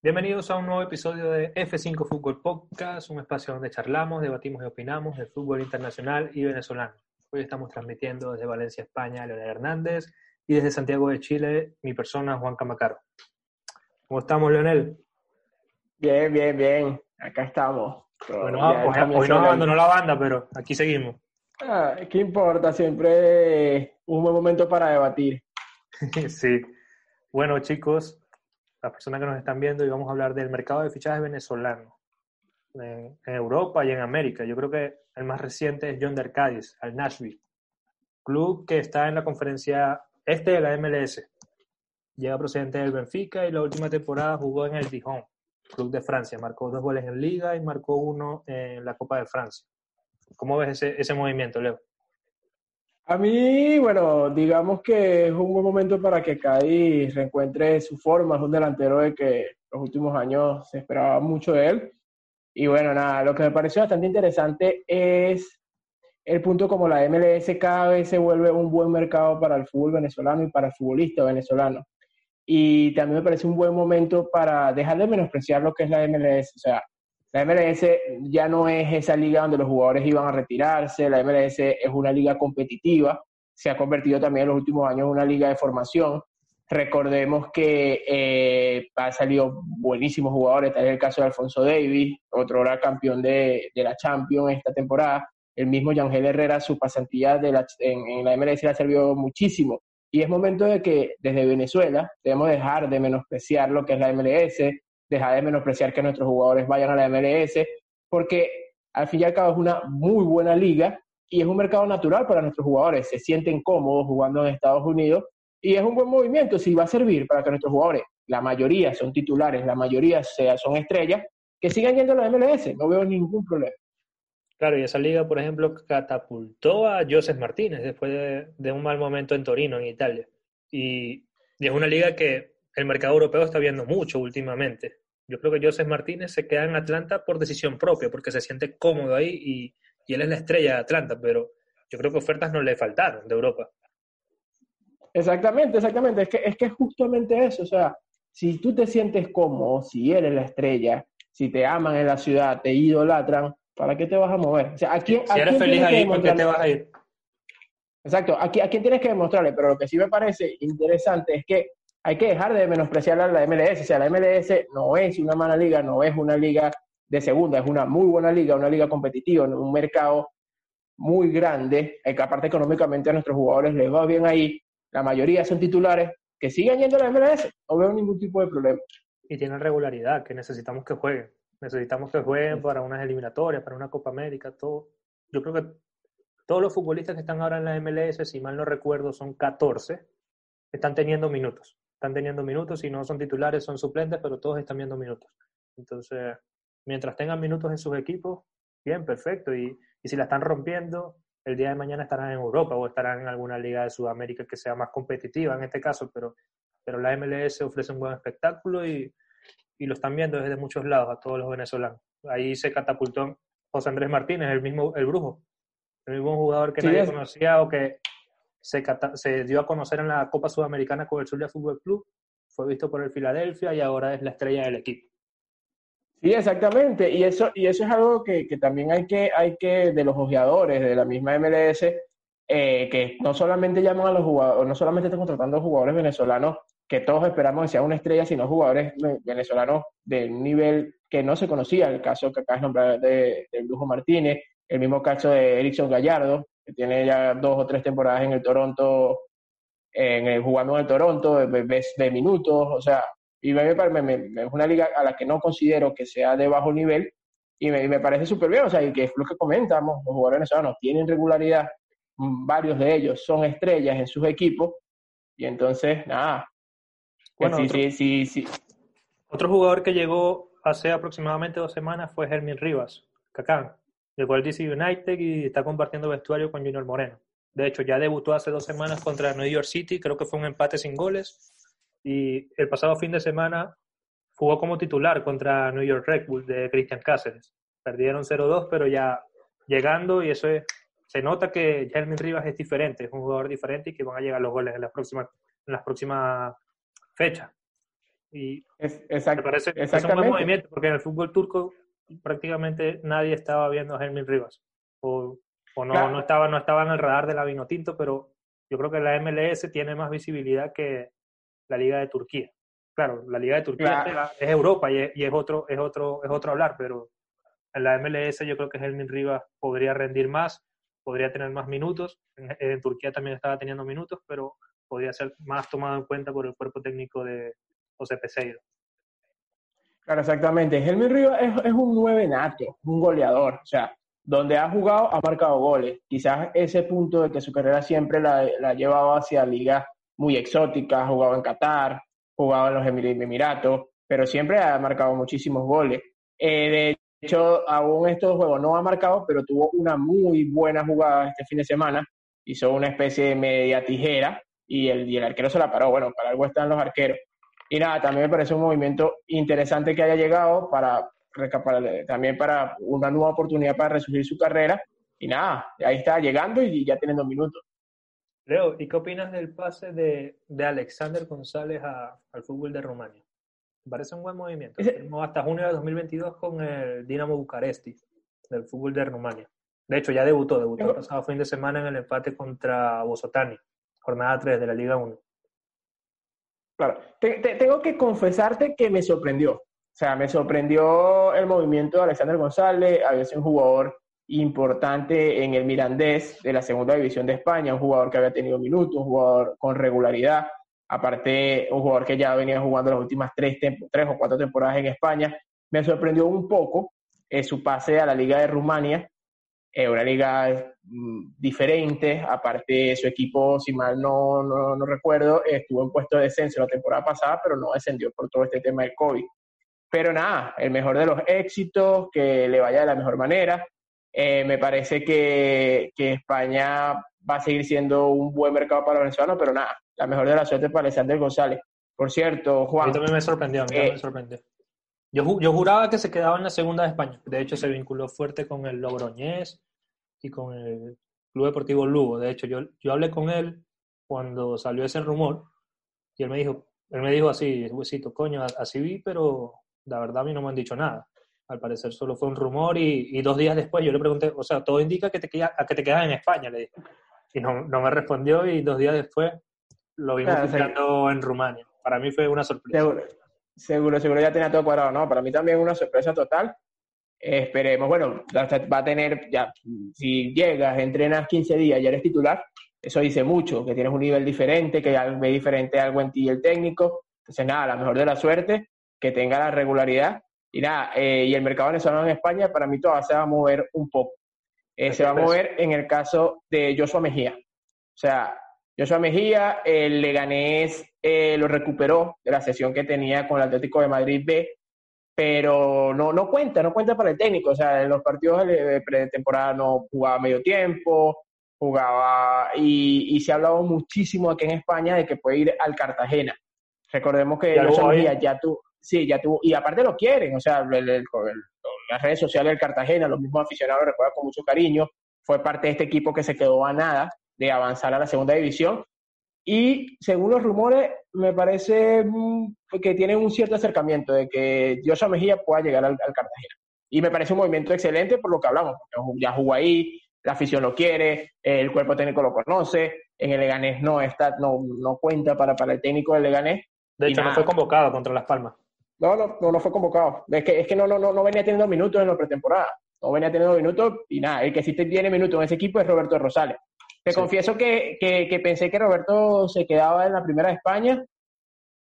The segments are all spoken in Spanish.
Bienvenidos a un nuevo episodio de F5 Fútbol Podcast, un espacio donde charlamos, debatimos y opinamos del fútbol internacional y venezolano. Hoy estamos transmitiendo desde Valencia, España, Leonel Hernández y desde Santiago de Chile, mi persona, Juan Camacaro. ¿Cómo estamos, Leonel? Bien, bien, bien. Acá estamos. Bueno, hoy, nos abandonó la banda, pero aquí seguimos. Ah, ¿Qué importa? Siempre un buen momento para debatir. sí. Bueno, chicos, las personas que nos están viendo, y vamos a hablar del mercado de fichajes venezolano en, Europa y en América. Yo creo que el más reciente es John Cádiz, al Nashville, club que está en la conferencia este de la MLS. Llega procedente del Benfica y la última temporada jugó en el Dijon, club de Francia. Marcó dos goles en Liga y marcó uno en la Copa de Francia. ¿Cómo ves ese, ese movimiento, Leo? A mí, bueno, digamos que es un buen momento para que Cádiz reencuentre su forma. Es un delantero de que los últimos años se esperaba mucho de él. Y bueno, nada, lo que me pareció bastante interesante es el punto como la MLS cada vez se vuelve un buen mercado para el fútbol venezolano y para el futbolista venezolano. Y también me parece un buen momento para dejar de menospreciar lo que es la MLS. O sea, la MLS ya no es esa liga donde los jugadores iban a retirarse, la MLS es una liga competitiva, se ha convertido también en los últimos años en una liga de formación. Recordemos que eh, ha salido buenísimos jugadores, tal es el caso de Alfonso Davis, otro era campeón de, la Champions esta temporada. El mismo Yangel Herrera, su pasantía de en, en la MLS le ha servido muchísimo. Y es momento de que desde Venezuela debemos dejar de menospreciar lo que es la MLS, dejar de menospreciar que nuestros jugadores vayan a la MLS, porque al fin y al cabo es una muy buena liga y es un mercado natural para nuestros jugadores. Se sienten cómodos jugando en Estados Unidos y es un buen movimiento. Si va a servir para que nuestros jugadores, la mayoría son titulares, la mayoría son estrellas, que sigan yendo a la MLS. No veo ningún problema. Claro, y esa liga, por ejemplo, catapultó a Joseph Martínez después de, un mal momento en Torino, en Italia. y es una liga que el mercado europeo está viendo mucho últimamente. Yo creo que Joseph Martínez se queda en Atlanta por decisión propia, porque se siente cómodo ahí y, él es la estrella de Atlanta, pero yo creo que ofertas no le faltaron de Europa. Exactamente, exactamente. Es que, es que justamente eso. O sea, si tú te sientes cómodo, si eres la estrella, si te aman en la ciudad, te idolatran, ¿para qué te vas a mover? O sea, si eres feliz ahí, ¿por qué te vas a ir? Exacto. Aquí, ¿A quién tienes que demostrarle? Pero lo que sí me parece interesante es que hay que dejar de menospreciar a la MLS. O sea, la MLS no es una mala liga, no es una liga de segunda, es una muy buena liga, una liga competitiva, un mercado muy grande, que aparte económicamente a nuestros jugadores les va bien ahí, la mayoría son titulares, que sigan yendo a la MLS, no veo ningún tipo de problema. Y tienen regularidad, que necesitamos que jueguen, necesitamos que jueguen para unas eliminatorias, para una Copa América, todo. Yo creo que todos los futbolistas que están ahora en la MLS, si mal no recuerdo, son 14, están teniendo minutos están teniendo minutos, si no son titulares, son suplentes, pero todos están viendo minutos. Entonces, mientras tengan minutos en sus equipos, bien, perfecto. Y, y si la están rompiendo, el día de mañana estarán en Europa o estarán en alguna liga de Sudamérica que sea más competitiva en este caso, pero, pero la MLS ofrece un buen espectáculo y, y lo están viendo desde muchos lados a todos los venezolanos. Ahí se catapultó José Andrés Martínez, el mismo, el brujo, el mismo jugador que nadie conocía o que se, dio a conocer en la Copa Sudamericana con el Zulia Fútbol Club, fue visto por el Filadelfia y ahora es la estrella del equipo. Sí, exactamente. Y eso, y eso es algo que, también hay que, hay que, de los ojeadores de la misma MLS, eh, que no solamente llaman a los jugadores, no solamente están contratando jugadores venezolanos, que todos esperamos que sean una estrella, sino jugadores venezolanos de un nivel que no se conocía. El caso que acá es nombrar de, de Martínez, el mismo caso de Erickson Gallardo, que tiene ya dos o tres temporadas en el Toronto, en el, jugando en el Toronto, de, de minutos, o sea, y me, es una liga a la que no considero que sea de bajo nivel y me, me parece súper bien, o sea, y que es lo que comentamos, los jugadores venezolanos tienen regularidad, varios de ellos son estrellas en sus equipos, y entonces, nada. Bueno, sí, otro, sí, sí, Otro jugador que llegó hace aproximadamente dos semanas fue Germín Rivas, Cacán llegó al DC United y está compartiendo vestuario con Junior Moreno. De hecho, ya debutó hace dos semanas contra New York City, creo que fue un empate sin goles. Y el pasado fin de semana jugó como titular contra New York Red Bull de Cristian Cáceres. Perdieron 0-2, pero ya llegando, y eso es, se nota que Jeremy Rivas es diferente, es un jugador diferente y que van a llegar los goles en las próximas, en las próximas fechas. Y es, exacto, me parece es un buen movimiento, porque en el fútbol turco prácticamente nadie estaba viendo a Hermin Rivas. O, o no, no, estaba, no estaba en el radar de la Vinotinto, pero yo creo que la MLS tiene más visibilidad que la Liga de Turquía. Claro, la Liga de Turquía es Europa y, es, y es, otro, es, otro, es otro hablar, pero en la MLS yo creo que Hermin Rivas podría rendir más, podría tener más minutos. En, Turquía también estaba teniendo minutos, pero podría ser más tomado en cuenta por el cuerpo técnico de José Peseiro. Claro, exactamente. Hermin Rivas es, un nueve nato, un goleador. O sea, donde ha jugado ha marcado goles. Quizás ese punto de que su carrera siempre la, la ha llevado hacia ligas muy exóticas, ha jugado en Qatar, jugado en los Emiratos, pero siempre ha marcado muchísimos goles. Eh, de hecho, aún estos juegos no ha marcado, pero tuvo una muy buena jugada este fin de semana. Hizo una especie de media tijera y el, y el arquero se la paró. Bueno, para algo están los arqueros. Y nada, también me parece un movimiento interesante que haya llegado para, también para una nueva oportunidad para resurgir su carrera. Y nada, ahí está llegando y ya tienen dos minutos. Leo, ¿y qué opinas del pase de, de Alexander González al fútbol de Rumania? Me parece un buen movimiento. hasta junio de 2022 con el Dinamo Bucaresti del fútbol de Rumania. De hecho, ya debutó, debutó el pasado fin de semana en el empate contra Bosotani, jornada 3 de la Liga 1. Claro, tengo que confesarte que me sorprendió. O sea, me sorprendió el movimiento de Alexander González, había sido un jugador importante en el Mirandés de la segunda división de España, un jugador que había tenido minutos, un jugador con regularidad, aparte un jugador que ya venía jugando las últimas tres, tres o cuatro temporadas en España. Me sorprendió un poco eh, su pase a la Liga de Rumania, eh, una liga mm, diferente, aparte su equipo, si mal no, no, recuerdo, estuvo en puesto de descenso la temporada pasada, pero no descendió por todo este tema del COVID. Pero nada, el mejor de los éxitos, que le vaya de la mejor manera. Eh, me parece que, que España va a seguir siendo un buen mercado para los venezolanos, pero nada, la mejor de la suerte para Alexander González. Por cierto, Juan. A mí también me sorprendió, a mí me eh, sorprendió. Yo, yo, juraba que se quedaba en la segunda de España. De hecho, se vinculó fuerte con el Logroñés y con el Club Deportivo Lugo. De hecho, yo, yo hablé con él cuando salió ese rumor y él me dijo, él me dijo así, huesito, coño, así vi, pero la verdad a mí no me han dicho nada. Al parecer solo fue un rumor y, dos días después yo le pregunté, o sea, todo indica que te, a que te quedas en España, le dije. Y no, no me respondió y dos días después lo vimos claro, en Rumania. Para mí fue una sorpresa. Seguro, seguro, ya tenía todo cuadrado, ¿no? Para mí también una sorpresa total. esperemos, bueno, va a tener, ya, si llegas, entrenas 15 días, ya eres titular, eso dice mucho, que tienes un nivel diferente, que ve diferente algo en ti el técnico. Entonces, nada, la mejor de la suerte, que tenga la regularidad. Y nada, eh, y el mercado venezolano en España, para mí todavía se va a mover un poco. Eh, se va a mover en el caso de Joshua Mejía. O sea, Joshua Mejía, el Leganés eh, lo recuperó de la sesión que tenía con el Atlético de Madrid B, pero no, no cuenta, no cuenta para el técnico. O sea, en los partidos de pretemporada no jugaba medio tiempo, jugaba y, se ha hablado muchísimo aquí en España de que puede ir al Cartagena. Recordemos que Joshua Mejía ya tuvo, sí, ya tuvo, y aparte lo quieren, o sea, las redes sociales del Cartagena, los mismos aficionados lo recuerdan con mucho cariño, fue parte de este equipo que se quedó a nada de avanzar a la segunda división. Y según los rumores, me parece mm, que tiene un cierto acercamiento de que Joshua Mejía pueda llegar al, Cartagena. Y me parece un movimiento excelente por lo que hablamos, ya jugó ahí, la afición lo quiere, el cuerpo técnico lo conoce, en el Leganés no está, no, no cuenta para, para el técnico del Leganés. De hecho, no fue convocado contra Las Palmas. No, no, no, fue convocado. Es que, es que no, no, no, no venía teniendo minutos en la pretemporada. No venía teniendo minutos y nada, el que sí tiene minutos en ese equipo es Roberto Rosales. Te confieso que, que, pensé que Roberto se quedaba en la primera de España,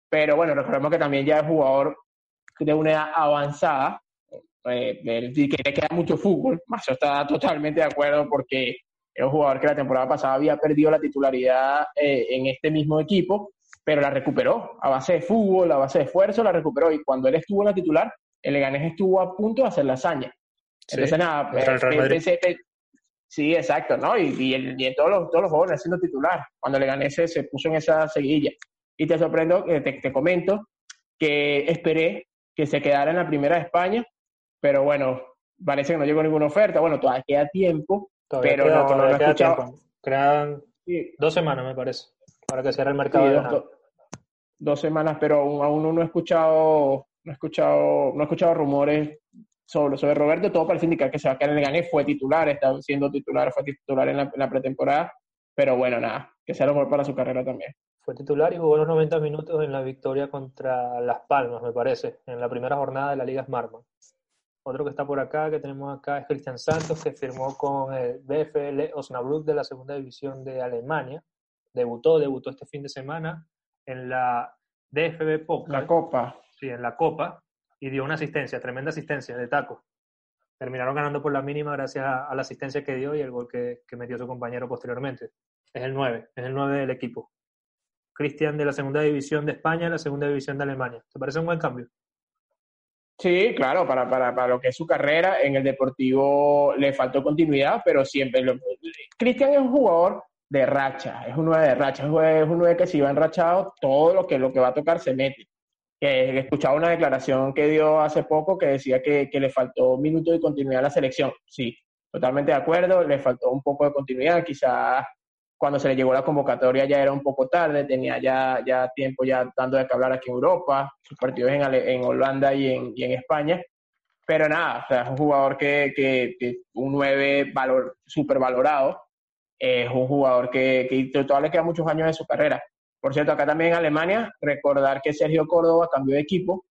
pero bueno, recordemos que también ya es jugador de una edad avanzada, eh, y que le queda mucho fútbol, Mazo está totalmente de acuerdo porque era un jugador que la temporada pasada había perdido la titularidad eh, en este mismo equipo, pero la recuperó a base de fútbol, a base de esfuerzo, la recuperó y cuando él estuvo en la titular, el Leganés estuvo a punto de hacer la hazaña. Entonces, nada, pensé, Sí, exacto, ¿no? Y, y, en todos los, todos los jóvenes siendo titular, cuando le gané ese, se puso en esa seguidilla. Y te sorprendo, te, te comento, que esperé que se quedara en la primera de España, pero bueno, parece que no llegó ninguna oferta. Bueno, todavía queda tiempo, pero no, no, lo he escuchado. Crean dos semanas, me parece, para que cierre el mercado. dos semanas, pero aún, no he escuchado, no he escuchado, no he escuchado rumores sobre, sobre Roberto. Todo parece indicar que se va a quedar en el Gané. Fue titular, está siendo titular, fue titular en la, pretemporada. Pero bueno, nada, que sea lo mejor para su carrera también. Fue titular y jugó los 90 minutos en la victoria contra Las Palmas, me parece, en la primera jornada de la Liga Smartman. Otro que está por acá, que tenemos acá, es Cristian Santos, que firmó con el BFL Osnabrück de la segunda división de Alemania. Debutó, debutó este fin de semana en la DFB Pokal. La Copa. Sí, en la Copa. Y dio una asistencia, tremenda asistencia de taco. Terminaron ganando por la mínima gracias a, la asistencia que dio y el gol que, que metió su compañero posteriormente. Es el 9, es el 9 del equipo. Cristian de la segunda división de España la segunda división de Alemania. ¿Te parece un buen cambio? Sí, claro, para, para, para, lo que es su carrera, en el Deportivo le faltó continuidad, pero siempre. Cristian es un jugador de racha, es un 9 de racha, es un 9 que si va enrachado, todo lo que, lo que va a tocar se mete. He escuchaba una declaración que dio hace poco que decía que, que le faltó un minuto de continuidad a la selección. Sí, totalmente de acuerdo, le faltó un poco de continuidad, quizás cuando se le llegó la convocatoria ya era un poco tarde, tenía ya, ya tiempo ya dando de que hablar aquí en Europa, sus partidos en, en Holanda y en, y en, España. Pero nada, o sea, es un jugador que, que, un 9 valor, súper valorado, es un jugador que, que todavía le muchos años de su carrera. Por cierto, acá también en Alemania, recordar que Sergio Córdoba cambió de equipo,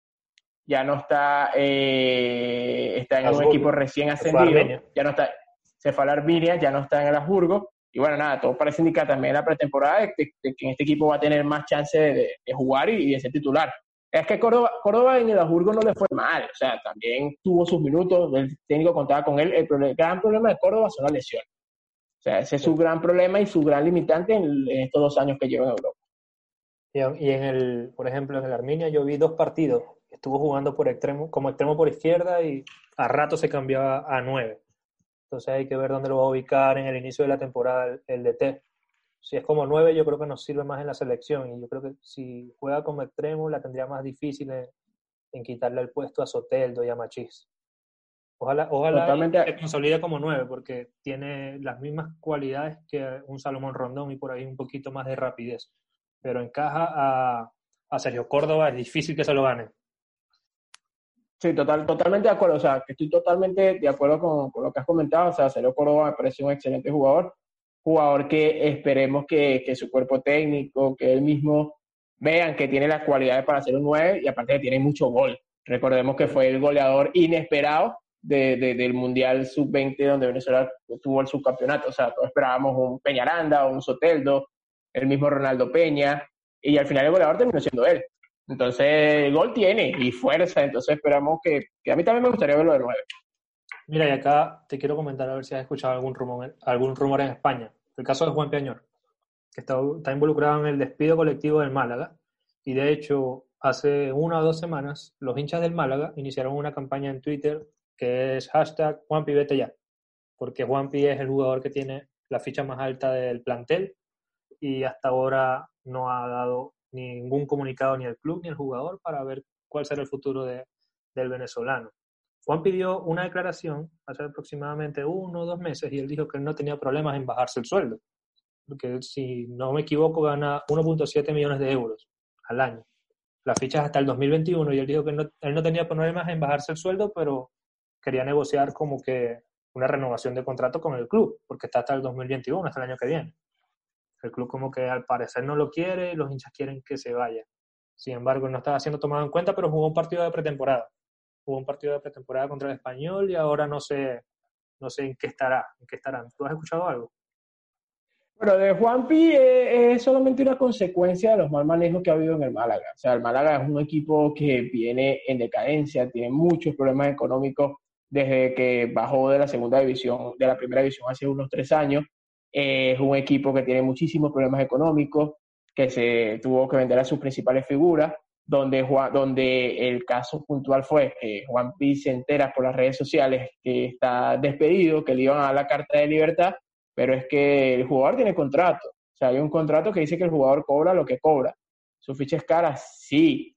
ya no está, eh, está en un equipo recién ascendido, ya no está, se fue a la Arminia, ya no está en el Habsburgo, y bueno, nada, todo parece indicar también la pretemporada de, que en este equipo va a tener más chance de, jugar y, de ser titular. Es que Córdoba, Córdoba en el Hamburgo no le fue mal, o sea, también tuvo sus minutos, el técnico contaba con él. El, gran problema de Córdoba son las lesiones. O sea, ese es su gran problema y su gran limitante en, estos dos años que lleva en Europa. Y en el, por ejemplo, en el Arminia yo vi dos partidos. Estuvo jugando por extremo, como extremo por izquierda y a rato se cambiaba a nueve. Entonces hay que ver dónde lo va a ubicar en el inicio de la temporada el, DT. Si es como 9, yo creo que nos sirve más en la selección. Y yo creo que si juega como extremo, la tendría más difícil en, quitarle el puesto a Soteldo y a Machís. Ojalá, ojalá se consolide como 9, porque tiene las mismas cualidades que un Salomón Rondón y por ahí un poquito más de rapidez. Pero encaja a, a Sergio Córdoba, es difícil que se lo gane. Sí, total, totalmente de acuerdo. O sea, estoy totalmente de acuerdo con, lo que has comentado. O sea, Sergio Córdoba me parece un excelente jugador. Jugador que esperemos que, que su cuerpo técnico, que él mismo vean que tiene las cualidades para ser un 9 y aparte que tiene mucho gol. Recordemos que fue el goleador inesperado de, del Mundial Sub-20 donde Venezuela tuvo el subcampeonato. O sea, todos esperábamos un Peñaranda, un Soteldo, el mismo Ronaldo Peña, y al final el goleador terminó siendo él. Entonces, el gol tiene y fuerza, entonces esperamos que, a mí también me gustaría verlo de nuevo. Mira, y acá te quiero comentar a ver si has escuchado algún rumor, algún rumor en España. El caso de Juan Peñor, que está, está involucrado en el despido colectivo del Málaga. Y de hecho, hace una o dos semanas, los hinchas del Málaga iniciaron una campaña en Twitter que es hashtag Juanpi vete ya. Porque Juanpi es el jugador que tiene la ficha más alta del plantel y hasta ahora no ha dado ningún comunicado ni el club ni el jugador para ver cuál será el futuro de, del venezolano. Juan pidió una declaración hace aproximadamente uno o dos meses y él dijo que él no tenía problemas en bajarse el sueldo, porque si no me equivoco gana 1.7 millones de euros al año. La ficha es hasta el 2021 y él dijo que él no tenía problemas en bajarse el sueldo, pero quería negociar como que una renovación de contrato con el club, porque está hasta el 2021, hasta el año que viene. El club como que al parecer no lo quiere los hinchas quieren que se vaya. Sin embargo, no estaba siendo tomado en cuenta, pero jugó un partido de pretemporada. Jugó un partido de pretemporada contra el Español y ahora no sé, no sé en qué estará, en qué estarán. ¿Tú has escuchado algo? Bueno, de Juanpi eh, es solamente una consecuencia de los mal manejos que ha habido en el Málaga. O sea, el Málaga es un equipo que viene en decadencia, tiene muchos problemas económicos desde que bajó de la segunda división, de la primera división hace unos tres años es un equipo que tiene muchísimos problemas económicos, que se tuvo que vender a sus principales figuras, donde, donde el caso puntual fue que Juan Pi se entera por las redes sociales que está despedido, que le iban a dar la carta de libertad, pero es que el jugador tiene contrato. O sea, hay un contrato que dice que el jugador cobra lo que cobra. ¿Su ficha es cara? Sí.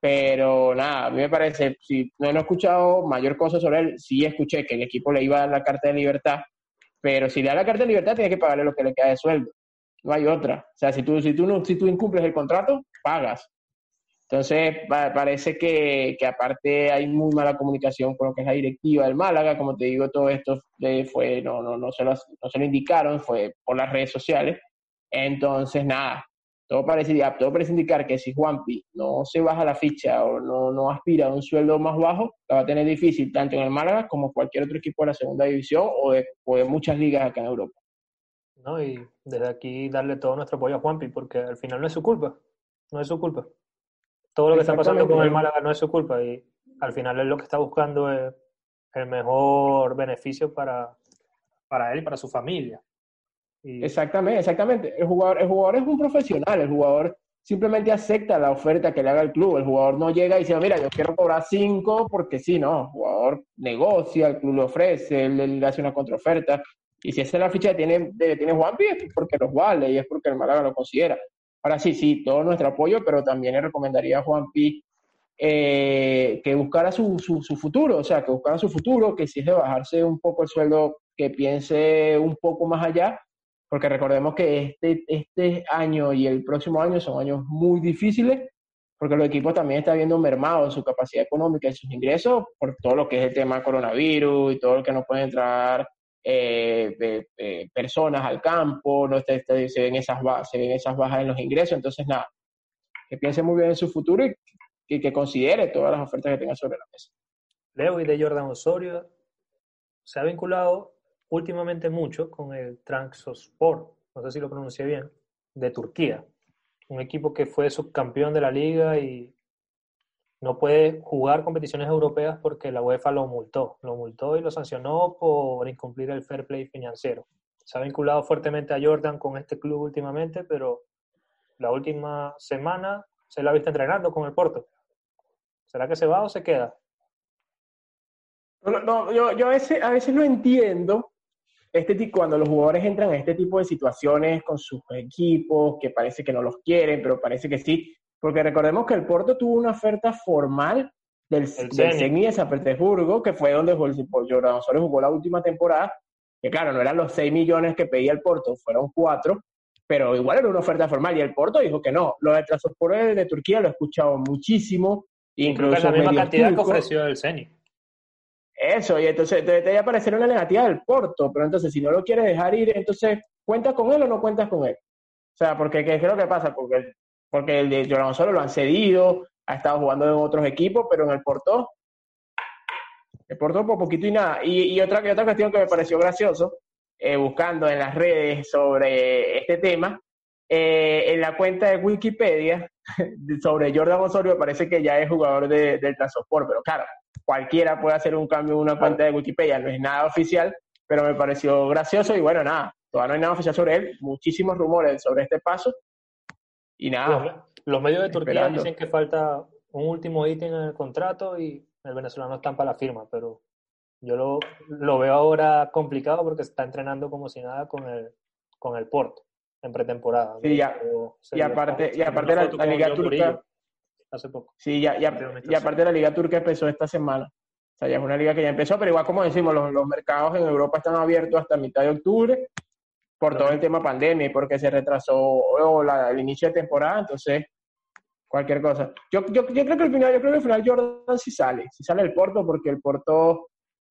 Pero nada, a mí me parece, si no he escuchado mayor cosa sobre él, sí escuché que el equipo le iba a dar la carta de libertad, pero si le da la carta de libertad, tienes que pagarle lo que le queda de sueldo. No hay otra. O sea, si tú, si tú, no, si tú incumples el contrato, pagas. Entonces, parece que, que, aparte hay muy mala comunicación con lo que es la directiva del Málaga. Como te digo, todo esto fue, no, no, no, se lo, no se lo indicaron, fue por las redes sociales. Entonces, nada, todo parece, todo parece indicar que si Juanpi no se baja la ficha o no, no aspira a un sueldo más bajo, la va a tener difícil tanto en el Málaga como cualquier otro equipo de la segunda división o de, o de muchas ligas acá en Europa. ¿no? Y desde aquí darle todo nuestro apoyo a Juanpi, porque al final no es su culpa, no es su culpa. Todo lo que está pasando con el Málaga no es su culpa y al final es lo que está buscando es el mejor beneficio para, para él y para su familia. Exactamente, exactamente. El jugador, el jugador es un profesional, el jugador simplemente acepta la oferta que le haga el club. El jugador no llega y dice, mira, yo quiero cobrar cinco porque sí, no. El jugador negocia, el club le ofrece, él, le hace una contraoferta. Y si esa es la ficha que tiene, tiene Juanpi, es porque los vale y es porque el Málaga lo considera. Ahora sí, sí, todo nuestro apoyo, pero también le recomendaría a Juanpi eh, que buscara su, su, su, futuro, o sea, que buscara su futuro, que si es de bajarse un poco el sueldo, que piense un poco más allá, porque recordemos que este, este año y el próximo año son años muy difíciles, porque los equipos también están viendo mermado su capacidad económica y sus ingresos por todo lo que es el tema coronavirus y todo lo que no puede entrar eh, personas al campo, no se, ven esas, se ven esas bajas en los ingresos, entonces nada, que piense muy bien en su futuro y, que considere todas las ofertas que tenga sobre la mesa. Leo y de Jordan Osorio se ha vinculado últimamente mucho con el Transospor, no sé si lo pronuncié bien, de Turquía, un equipo que fue subcampeón de la liga y no puede jugar competiciones europeas porque la UEFA lo multó, lo multó y lo sancionó por incumplir el fair play financiero. Se ha vinculado fuertemente a Jordan con este club últimamente, pero la última semana se la ha visto entrenando con el Porto. ¿Será que se va o se queda? No, yo, yo a, veces, a veces no entiendo este tipo, cuando los jugadores entran en este tipo de situaciones con sus equipos, que parece que no los quieren, pero parece que sí, porque recordemos que el Porto tuvo una oferta formal del, del de San Petersburgo, que fue donde Jordan Osorio jugó la última temporada, que claro, no eran los 6 millones que pedía el Porto, fueron 4, pero igual era una oferta formal, y el Porto dijo que no. Lo de transporte de Turquía lo he escuchado muchísimo, incluso la misma cantidad que ofreció el Ceni. Eso, y entonces te, te aparecer una negativa del Porto, pero entonces si no lo quieres dejar ir, entonces ¿cuentas con él o no cuentas con él? O sea, porque ¿qué es lo que pasa? Porque, porque el de Jordan Solo lo han cedido, ha estado jugando en otros equipos, pero en el Porto, el Porto por poquito y nada. Y, y otra, otra cuestión que me pareció gracioso, eh, buscando en las redes sobre este tema, eh, en la cuenta de Wikipedia sobre Jordan Osorio parece que ya es jugador de, del transport, pero claro, cualquiera puede hacer un cambio en una cuenta de Wikipedia, no es nada oficial, pero me pareció gracioso y bueno, nada, todavía no hay nada oficial sobre él, muchísimos rumores sobre este paso y nada. Los, medios de Turquía dicen que falta un último ítem en el contrato y el venezolano está para la firma, pero yo lo, lo, veo ahora complicado porque se está entrenando como si nada con el, con el Porto en pretemporada. Sí, ya. Y aparte, y aparte la, la, Liga Turca. Hace poco. Sí, ya, ya y aparte la Liga Turca empezó esta semana. O sea, ya es una liga que ya empezó, pero igual como decimos, los, los mercados en Europa están abiertos hasta mitad de octubre por todo el tema pandemia y porque se retrasó la, el inicio de temporada, entonces cualquier cosa. Yo, yo, yo, creo que al final, yo creo que al final Jordan sí sale, sí sale el Porto, porque el Porto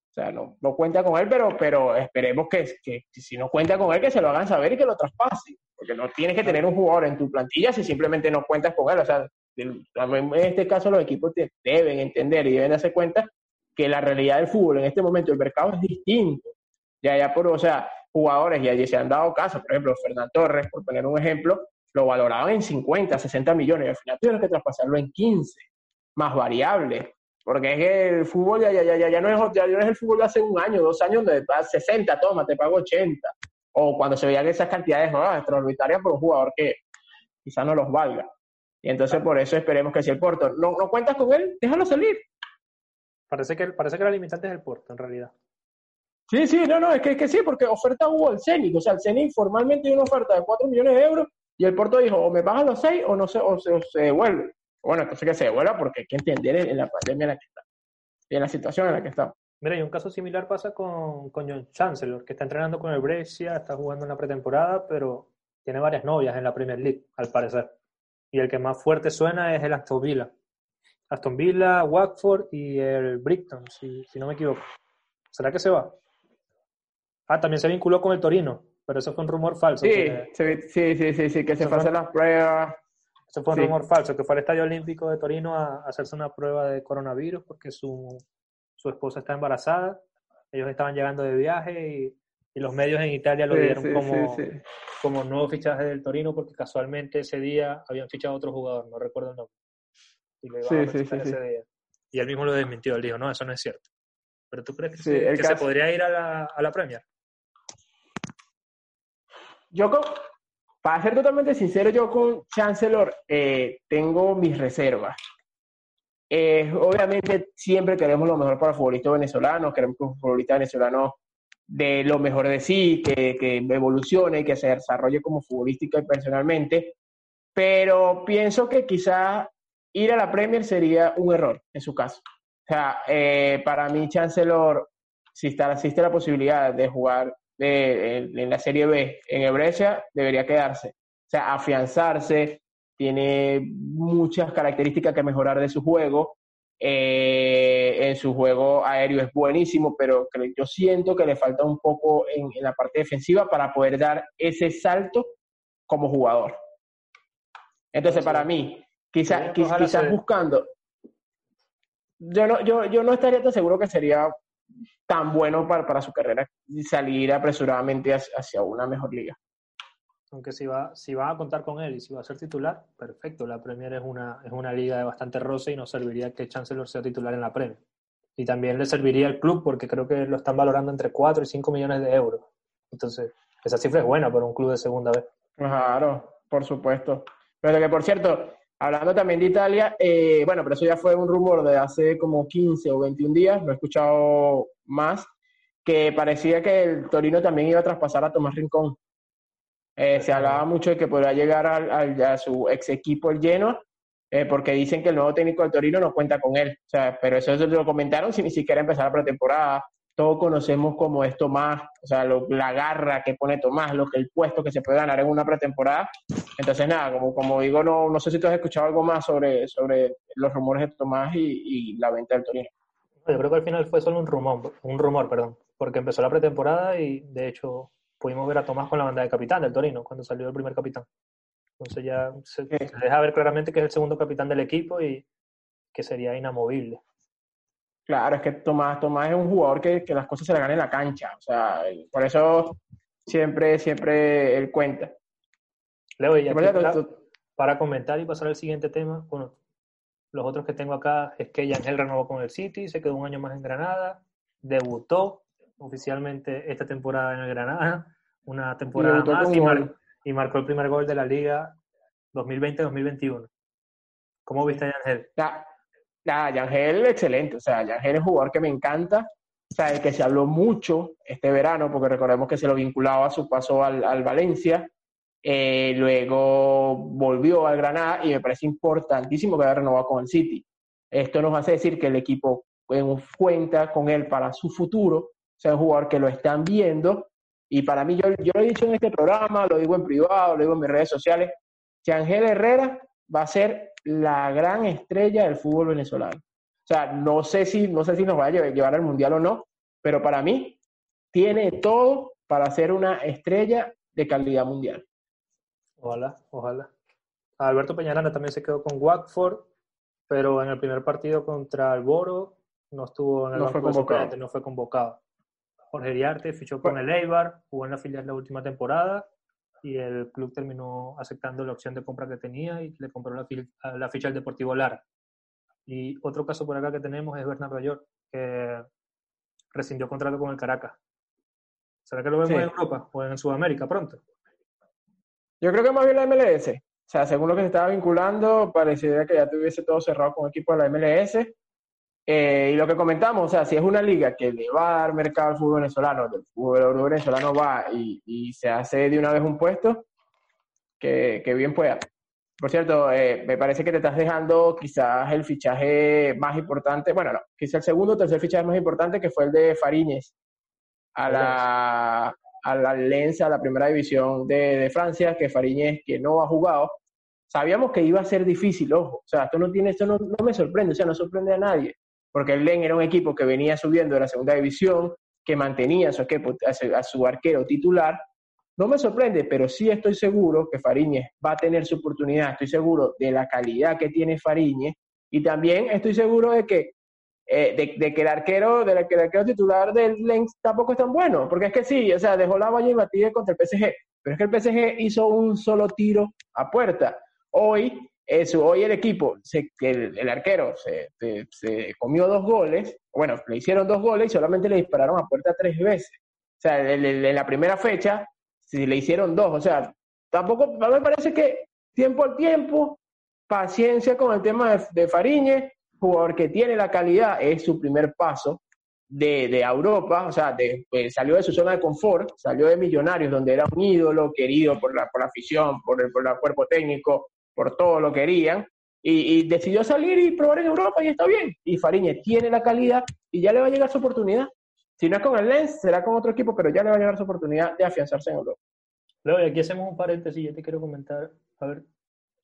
o sea, no, no cuenta con él, pero, pero esperemos que, que, si no cuenta con él, que se lo hagan saber y que lo traspasen. Porque no tienes que tener un jugador en tu plantilla si simplemente no cuentas con él. O sea, en este caso los equipos deben entender y deben darse cuenta que la realidad del fútbol en este momento, el mercado es distinto. Ya, ya por, o sea, jugadores, ya, ya se han dado casos, por ejemplo, Fernando Torres, por poner un ejemplo, lo valoraban en 50, 60 millones y al final tuvieron que traspasarlo en 15, más variables. Porque es que el fútbol ya, ya, ya, ya, no es, ya no el fútbol de hace un año, dos años, donde a 60, toma, te pago 80. O cuando se veían esas cantidades ¿no? extraordinarias por un jugador que quizá no los valga. Y entonces por eso esperemos que si el Porto no, no cuentas con él, déjalo salir. Parece que, parece que la limitante es el Porto, en realidad. Sí, sí, no, no, es que, es que sí, porque oferta hubo el Zenit. O sea, el Zenit formalmente dio una oferta de 4 millones de euros y el Porto dijo, o me pagan los 6 o no se, o se, o se devuelve. Bueno, entonces que se devuelva porque hay que entender en la pandemia en la que está y en la situación en la que está. Mira, y un caso similar pasa con, con John Chancellor, que está entrenando con el Brescia, está jugando en la pretemporada, pero tiene varias novias en la Premier League, al parecer. Y el que más fuerte suena es el Aston Villa. Aston Villa, Watford y el Brighton, si, si no me equivoco. ¿Será que se va? Ah, también se vinculó con el Torino, pero eso fue un rumor falso. Sí, que, sí, sí, sí, sí, que se pasen las pruebas. Eso fue un Sí. rumor falso, que fue al Estadio Olímpico de Torino a, a hacerse una prueba de coronavirus porque su, su esposa está embarazada. Ellos estaban llegando de viaje y, y los medios en Italia lo Sí, dieron sí, como, sí, como nuevo fichaje del Torino porque casualmente ese día habían fichado a otro jugador, no recuerdo el nombre. Y lo iban Sí, a sí, presentar sí, ese día. Y él mismo lo desmintió, él dijo, no, eso no es cierto. Pero tú crees que, se, el que se caso- podría ir a la, a la Premier? Yo, con- para ser totalmente sincero, yo con Chancellor eh, tengo mis reservas. Eh, obviamente siempre queremos lo mejor para el futbolista venezolano, queremos que un futbolista venezolano de lo mejor de sí, que, que evolucione, que se desarrolle como futbolística y personalmente, pero pienso que quizás ir a la Premier sería un error en su caso. O sea, eh, para mí Chancellor, si está, existe la posibilidad de jugar de- en, en la Serie B en Brescia, debería quedarse. O sea, afianzarse, tiene muchas características que mejorar de su juego. Eh, en su juego aéreo es buenísimo, pero yo siento que le falta un poco en, en la parte defensiva para poder dar ese salto como jugador. Entonces, para mí, quizás Sí, quizás buscando, yo no, yo, yo no estaría tan seguro que sería tan bueno para, para su carrera salir apresuradamente hacia, hacia una mejor liga. Aunque si va, si van a contar con él y si va a ser titular, perfecto. La Premier es una, es una liga de bastante roce y nos serviría que Chancellor sea titular en la Premier. Y también le serviría al club porque creo que lo están valorando entre 4 y 5 millones de euros. Entonces, esa cifra es buena para un club de segunda vez. Claro, por supuesto. Pero que, por cierto, hablando también de Italia, eh, bueno, pero eso ya fue un rumor de hace como 15 o 21 días, no he escuchado más, que parecía que el Torino también iba a traspasar a Tomás Rincón. Eh, se hablaba mucho de que podría llegar al- al- a su ex equipo, el Genoa, eh, porque dicen que el nuevo técnico del Torino no cuenta con él. O sea, pero eso se lo comentaron sin ni siquiera empezar la pretemporada. Todos conocemos cómo es Tomás, o sea, lo- la garra que pone Tomás, lo que el puesto que se puede ganar en una pretemporada. Entonces, nada, como, como digo, no, no sé si tú has escuchado algo más sobre, sobre los rumores de Tomás y, y la venta del Torino. Yo creo que al final fue solo un rumor, un rumor, perdón, porque empezó la pretemporada y de hecho pudimos ver a Tomás con la banda de capitán del Torino cuando salió el primer capitán. Entonces ya se, deja ver claramente que es el segundo capitán del equipo y que sería inamovible. Claro, es que Tomás, Tomás es un jugador que, que las cosas se le ganan en la cancha. O sea, por eso siempre, siempre él cuenta. Leo, y aquí para, para comentar y pasar al siguiente tema, bueno, los otros que tengo acá es que Yangel renovó con el City, se quedó un año más en Granada, debutó oficialmente esta temporada en el Granada, una temporada debutó más y, mar- y marcó el primer gol de la liga 2020-2021. ¿Cómo viste a Yangel? Ya, ya, Yangel, excelente. O sea, Yangel es un jugador que me encanta. O sea, el que se habló mucho este verano, porque recordemos que se lo vinculaba a su paso al, al Valencia. Eh, luego volvió al Granada y me parece importantísimo que haya renovado con el City. Esto nos hace decir que el equipo cuenta con él para su futuro. O sea, un jugador que lo están viendo. Y para mí, yo, yo lo he dicho en este programa, lo digo en privado, lo digo en mis redes sociales. Yangel Herrera va a ser la gran estrella del fútbol venezolano. O sea, no sé si, no sé si nos va a llevar, llevar al mundial o no, pero para mí tiene todo para ser una estrella de calidad mundial. Ojalá, ojalá. Alberto Peñaranda también se quedó con Watford, pero en el primer partido contra el Boro no estuvo en el No banco fue de convocado. suplentes, no fue convocado. Jorge Riarte fichó con el Eibar, jugó en la filial la última temporada y el club terminó aceptando la opción de compra que tenía y le compró la, ficha al Deportivo Lara. Y otro caso por acá que tenemos es Bernardo York, que rescindió contrato con el Caracas. ¿Será que lo vemos Sí. en Europa o en Sudamérica pronto? Yo creo que más bien la MLS. O sea, según lo que se estaba vinculando, pareciera que ya tuviese todo cerrado con equipos de la MLS. Eh, y lo que comentamos, o sea, si es una liga que le va a dar mercado al fútbol venezolano, el fútbol venezolano va y, y se hace de una vez un puesto, que, que bien pueda. Por cierto, eh, me parece que te estás dejando quizás el fichaje más importante, bueno, no, quizás el segundo o tercer fichaje más importante, que fue el de Fariñez a la, a la a la primera división de, de Francia, que Fariñez, que no ha jugado, sabíamos que iba a ser difícil, ojo, o sea, esto no tiene, esto no, no me sorprende, o sea, no sorprende a nadie, porque el LEN era un equipo que venía subiendo de la segunda división, que mantenía a su, a su arquero titular, no me sorprende, pero sí estoy seguro que Fariñez va a tener su oportunidad, estoy seguro de la calidad que tiene Fariñez. Y también estoy seguro de que, eh, de, que el arquero, de que el arquero titular del Lens tampoco es tan bueno, porque es que sí, o sea, dejó la valla batida contra el PSG, pero es que el PSG hizo un solo tiro a puerta. Hoy, hoy el equipo, el, arquero se, comió dos goles, bueno, le hicieron dos goles y solamente le dispararon a puerta tres veces. O sea, en, la primera fecha, si le hicieron dos, o sea, tampoco, me parece que tiempo al tiempo, paciencia con el tema de, de Fariñez, jugador que tiene la calidad, es su primer paso, de, Europa, o sea, de, pues, salió de su zona de confort, salió de Millonarios, donde era un ídolo querido por la, por la afición, por el, por el cuerpo técnico, por todo lo querían, y, decidió salir y probar en Europa y está bien. Y Fariñez tiene la calidad y ya le va a llegar su oportunidad. Si no es con el Lens, será con otro equipo, pero ya le va a llegar su oportunidad de afianzarse en Europa. Luego, y aquí hacemos un paréntesis, yo te quiero comentar, a ver,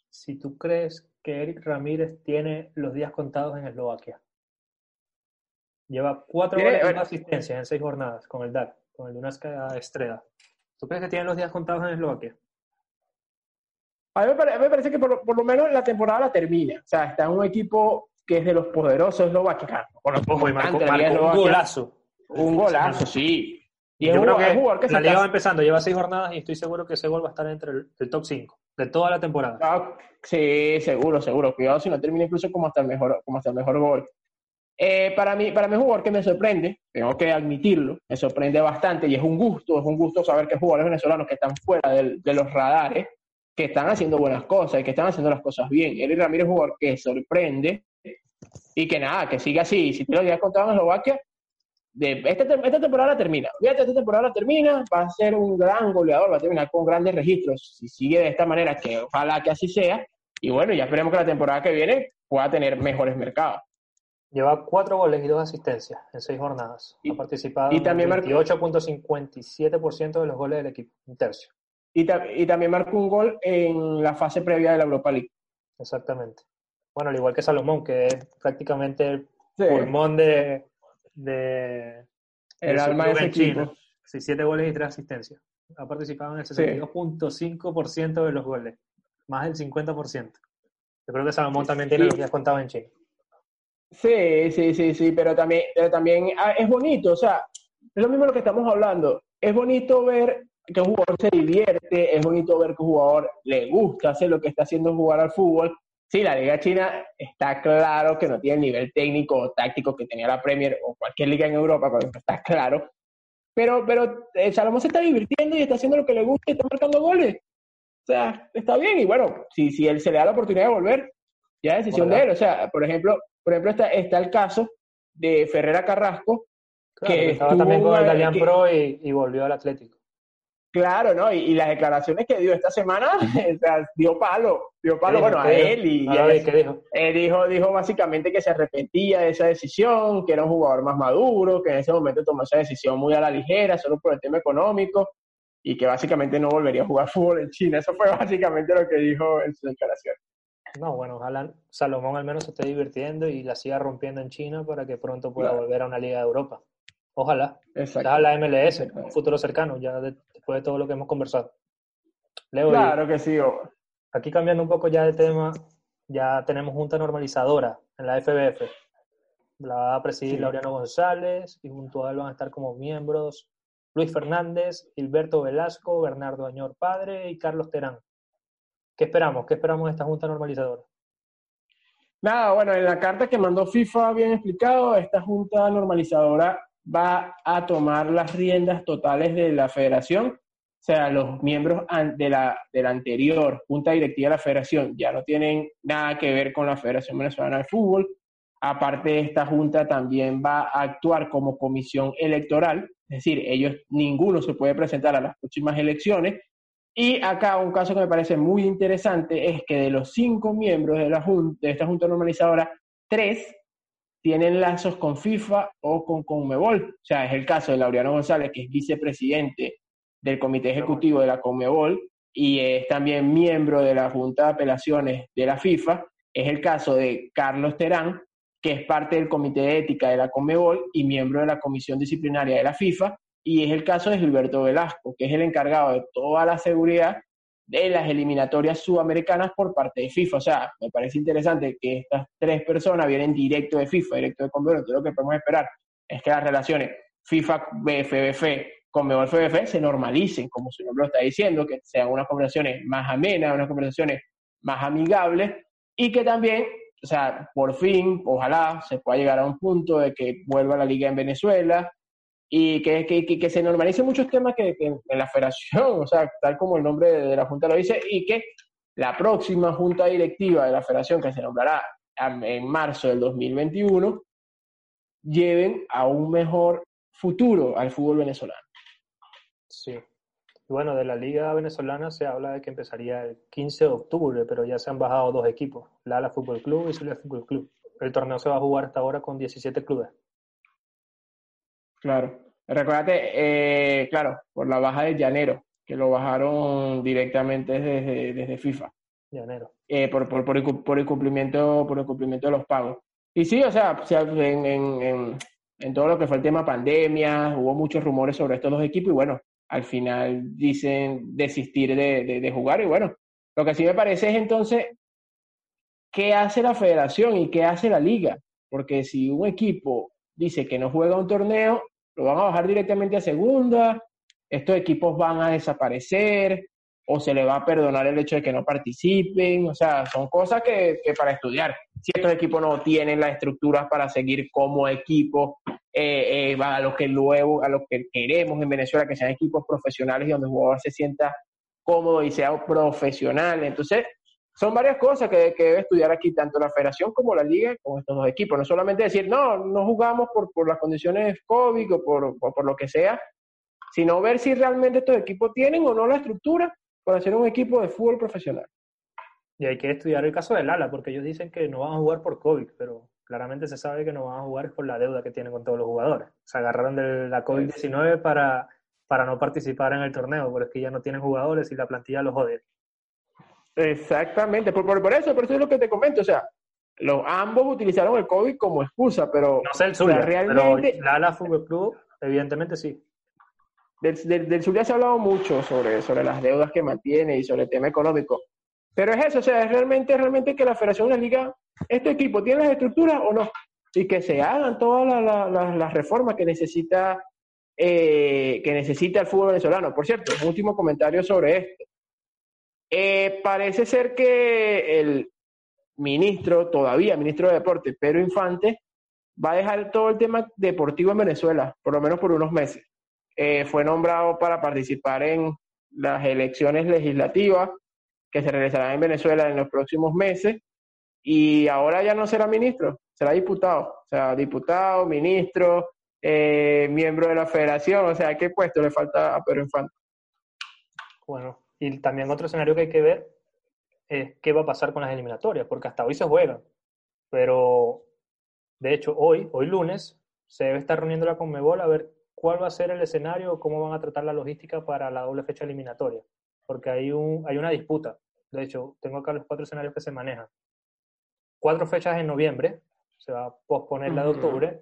si tú crees que Eric Ramírez tiene los días contados en Eslovaquia. Lleva cuatro goles y asistencias en seis jornadas con el DAC, con el Dunaska Estrella. ¿Tú crees que tiene los días contados en Eslovaquia? A mí me, parece que por, lo menos la temporada la termina. O sea, está en un equipo que es de los poderosos eslovacos. un golazo. Un golazo, sí. Y Yo creo que, la liga va empezando, lleva seis jornadas y estoy seguro que ese gol va a estar entre el, top 5 de toda la temporada. Ah, sí, seguro, seguro. Cuidado si no termina incluso como hasta el mejor, como hasta el mejor gol. Eh, para, mí, para mí es un jugador que me sorprende, tengo que admitirlo, me sorprende bastante y es un gusto, es un gusto saber que jugadores venezolanos que están fuera de los radares, que están haciendo buenas cosas y que están haciendo las cosas bien. Eric Ramírez es un jugador que sorprende y que nada, que siga así. Si te lo habías contado en Eslovaquia, de, esta, esta temporada termina. Fíjate, esta temporada termina, va a ser un gran goleador, va a terminar con grandes registros. Si sigue de esta manera, que ojalá que así sea. Y bueno, ya esperemos que la temporada que viene pueda tener mejores mercados. Lleva cuatro goles y dos asistencias en seis jornadas. ha participado y también en 28.57% de los goles del equipo, un tercio. Y, y, también marcó un gol en la fase previa de la Europa League. Exactamente. Bueno, al igual que Salomón, que es prácticamente el pulmón de, de, el alma de ese equipo. Sí, siete goles y tres asistencias. Ha participado en el 62.5% de los goles, más del 50%. Yo creo que Salomón también tiene lo que has contado en Chile. Sí, sí, sí, sí, pero también, también ah, es bonito, o sea, es lo mismo lo que estamos hablando. Es bonito ver que un jugador se divierte, es bonito ver que un jugador le gusta hacer lo que está haciendo jugar al fútbol. Sí, la Liga China está claro que no tiene el nivel técnico o táctico que tenía la Premier o cualquier liga en Europa, está claro. Pero, pero eh, Salomón se está divirtiendo y está haciendo lo que le gusta y está marcando goles. O sea, está bien. Y bueno, si, si él se le da la oportunidad de volver, ya es decisión de él. O sea, por ejemplo, por ejemplo, está, está el caso de Ferrera Carrasco, que estaba también con el Dalian Pro y, volvió al Atlético. Claro, ¿no? Y, las declaraciones que dio esta semana, o sea, dio palo, dio palo, bueno, a él y, ¿qué dijo? Él dijo, dijo básicamente que se arrepentía de esa decisión, que era un jugador más maduro, que en ese momento tomó esa decisión muy a la ligera, solo por el tema económico, y que básicamente no volvería a jugar fútbol en China. Eso fue básicamente lo que dijo en su declaración. No, bueno, ojalá Salomón al menos se esté divirtiendo y la siga rompiendo en China para que pronto pueda volver a una liga de Europa. Ojalá. Exacto. la MLS, un futuro cercano, ya después de todo lo que hemos conversado. Leo, claro que sí. Aquí cambiando un poco ya de tema, ya tenemos junta normalizadora en la FBF. La va a presidir Laureano González y junto a él van a estar como miembros Luis Fernández, Gilberto Velasco, Bernardo Añor Padre y Carlos Terán. ¿Qué esperamos? ¿Qué esperamos de esta Junta Normalizadora? Nada, bueno, en la carta que mandó FIFA, bien explicado, esta Junta Normalizadora va a tomar las riendas totales de la federación. O sea, los miembros de la, de la anterior Junta Directiva de la Federación ya no tienen nada que ver con la Federación Venezolana de Fútbol. Aparte esta Junta también va a actuar como comisión electoral, es decir, ellos, ninguno se puede presentar a las próximas elecciones y acá un caso que me parece muy interesante es que de los cinco miembros de, la junta, de esta Junta Normalizadora, tres tienen lazos con FIFA o con Conmebol. O sea, es el caso de Laureano González, que es vicepresidente del Comité Ejecutivo de la Conmebol, y es también miembro de la Junta de Apelaciones de la FIFA. Es el caso de Carlos Terán, que es parte del Comité de Ética de la Conmebol y miembro de la Comisión Disciplinaria de la FIFA. Y es el caso de Gilberto Velasco, que es el encargado de toda la seguridad de las eliminatorias sudamericanas por parte de FIFA. O sea, me parece interesante que estas tres personas vienen directo de FIFA, directo de Conmebol. Entonces, lo que podemos esperar es que las relaciones FIFA, BFBF, Conmebol, FBF se normalicen, como su nombre lo está diciendo, que sean unas conversaciones más amenas, unas conversaciones más amigables y que también, o sea, por fin, ojalá se pueda llegar a un punto de que vuelva la liga en Venezuela, y que, que, que, se normalicen muchos temas que, en la federación, o sea, tal como el nombre de, la Junta lo dice, y que la próxima Junta Directiva de la federación, que se nombrará en marzo del 2021, lleven a un mejor futuro al fútbol venezolano. Sí. Bueno, de la liga venezolana se habla de que empezaría el 15 de octubre, pero ya se han bajado dos equipos, Lala Fútbol Club y Zulia Fútbol Club. El torneo se va a jugar hasta ahora con 17 clubes. Claro. Recuérdate, eh, claro, por la baja de Llanero, que lo bajaron directamente desde, desde FIFA. Llanero. Eh, por, por, por, el, por, el, cumplimiento, por el cumplimiento de los pagos. Y sí, o sea, en, en, en, todo lo que fue el tema pandemia, hubo muchos rumores sobre estos dos equipos y bueno, al final dicen desistir de, de, de jugar y bueno, lo que sí me parece es entonces, ¿qué hace la federación y qué hace la liga? Porque si un equipo dice que no juega un torneo, lo van a bajar directamente a segunda, estos equipos van a desaparecer o se le va a perdonar el hecho de que no participen, o sea, son cosas que, para estudiar. Si estos equipos no tienen las estructuras para seguir como equipo, eh, eh, a lo que luego, a lo que queremos en Venezuela, que sean equipos profesionales y donde el jugador se sienta cómodo y sea profesional. Entonces, son varias cosas que, debe estudiar aquí tanto la federación como la liga con estos dos equipos. No solamente decir, no, no jugamos por, por las condiciones COVID o por, por, lo que sea, sino ver si realmente estos equipos tienen o no la estructura para ser un equipo de fútbol profesional. Y hay que estudiar el caso del Ala, porque ellos dicen que no van a jugar por COVID, pero claramente se sabe que no van a jugar por la deuda que tienen con todos los jugadores. Se agarraron de la COVID-19 para, para no participar en el torneo, porque es que ya no tienen jugadores y la plantilla los jode. Exactamente, por, por, eso, por eso es lo que te comento, o sea, los, ambos utilizaron el COVID como excusa, pero... No sé el Zulia, realmente, pero la, la Fútbol Club, evidentemente sí. Del, del, del Zulia se ha hablado mucho sobre, sobre las deudas que mantiene y sobre el tema económico, pero es eso, o sea, es realmente, realmente que la Federación de la Liga, este equipo tiene las estructuras o no, y que se hagan todas las reformas que necesita, eh, que necesita el fútbol venezolano. Por cierto, último comentario sobre esto. Eh, parece ser que el ministro, todavía ministro de Deportes, Pedro Infante, va a dejar todo el tema deportivo en Venezuela, por lo menos por unos meses. Eh, fue nombrado para participar en las elecciones legislativas que se realizarán en Venezuela en los próximos meses y ahora ya no será ministro, será diputado, o sea, diputado, ministro, eh, miembro de la federación, o sea, ¿qué puesto le falta a Pedro Infante? Bueno, y también otro escenario que hay que ver es qué va a pasar con las eliminatorias, porque hasta hoy se juegan. Pero, de hecho, hoy, hoy lunes, se debe estar reuniendo la Conmebol a ver cuál va a ser el escenario, cómo van a tratar la logística para la doble fecha eliminatoria. Porque hay, un, hay una disputa. De hecho, tengo acá los cuatro escenarios que se manejan. Cuatro fechas en noviembre, se va a posponer la de octubre,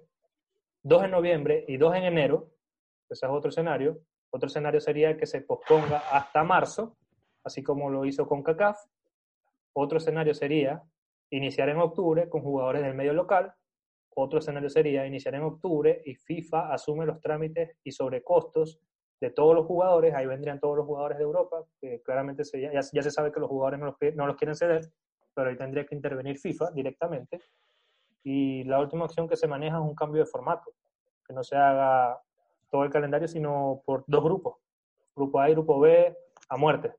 dos en noviembre y dos en enero, ese es otro escenario, otro escenario sería que se posponga hasta marzo, así como lo hizo con CACAF. Otro escenario sería iniciar en octubre con jugadores del medio local. Otro escenario sería iniciar en octubre y FIFA asume los trámites y sobrecostos de todos los jugadores. Ahí vendrían todos los jugadores de Europa, que claramente ya, se sabe que los jugadores no no los quieren ceder, pero ahí tendría que intervenir FIFA directamente. Y la última opción que se maneja es un cambio de formato, que no se haga todo el calendario, sino por dos grupos, grupo A y grupo B, a muerte.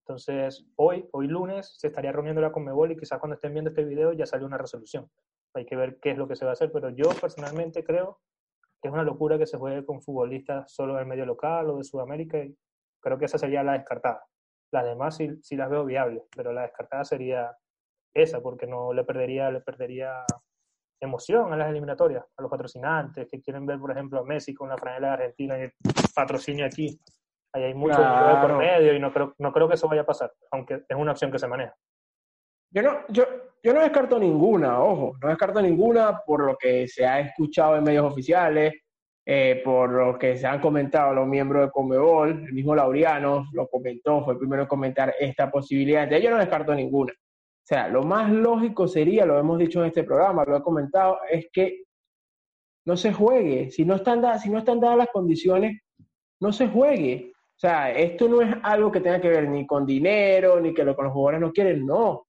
Entonces, hoy, hoy lunes, se estaría reuniendo la Conmebol y quizás cuando estén viendo este video ya salió una resolución. Hay que ver qué es lo que se va a hacer, pero yo personalmente creo que es una locura que se juegue con futbolistas solo del medio local o de Sudamérica y creo que esa sería la descartada. Las demás sí, sí las veo viables, pero la descartada sería esa, porque no le perdería, le perdería emoción a las eliminatorias, a los patrocinantes que quieren ver, por ejemplo, a Messi con la franela de Argentina y el patrocinio aquí. Ahí hay mucho claro. por medio y no creo, no creo que eso vaya a pasar, aunque es una opción que se maneja. Yo no, yo, yo no descarto ninguna, ojo, no descarto ninguna por lo que se ha escuchado en medios oficiales, eh, por lo que se han comentado los miembros de Comebol, el mismo Laureano lo comentó, fue el primero en comentar esta posibilidad. Entonces, yo no descarto ninguna. O sea, lo más lógico sería, lo hemos dicho en este programa, lo he comentado, es que no se juegue. Si no están, dadas, si no están dadas las condiciones, no se juegue. O sea, esto no es algo que tenga que ver ni con dinero, ni que lo que los jugadores no quieren, no.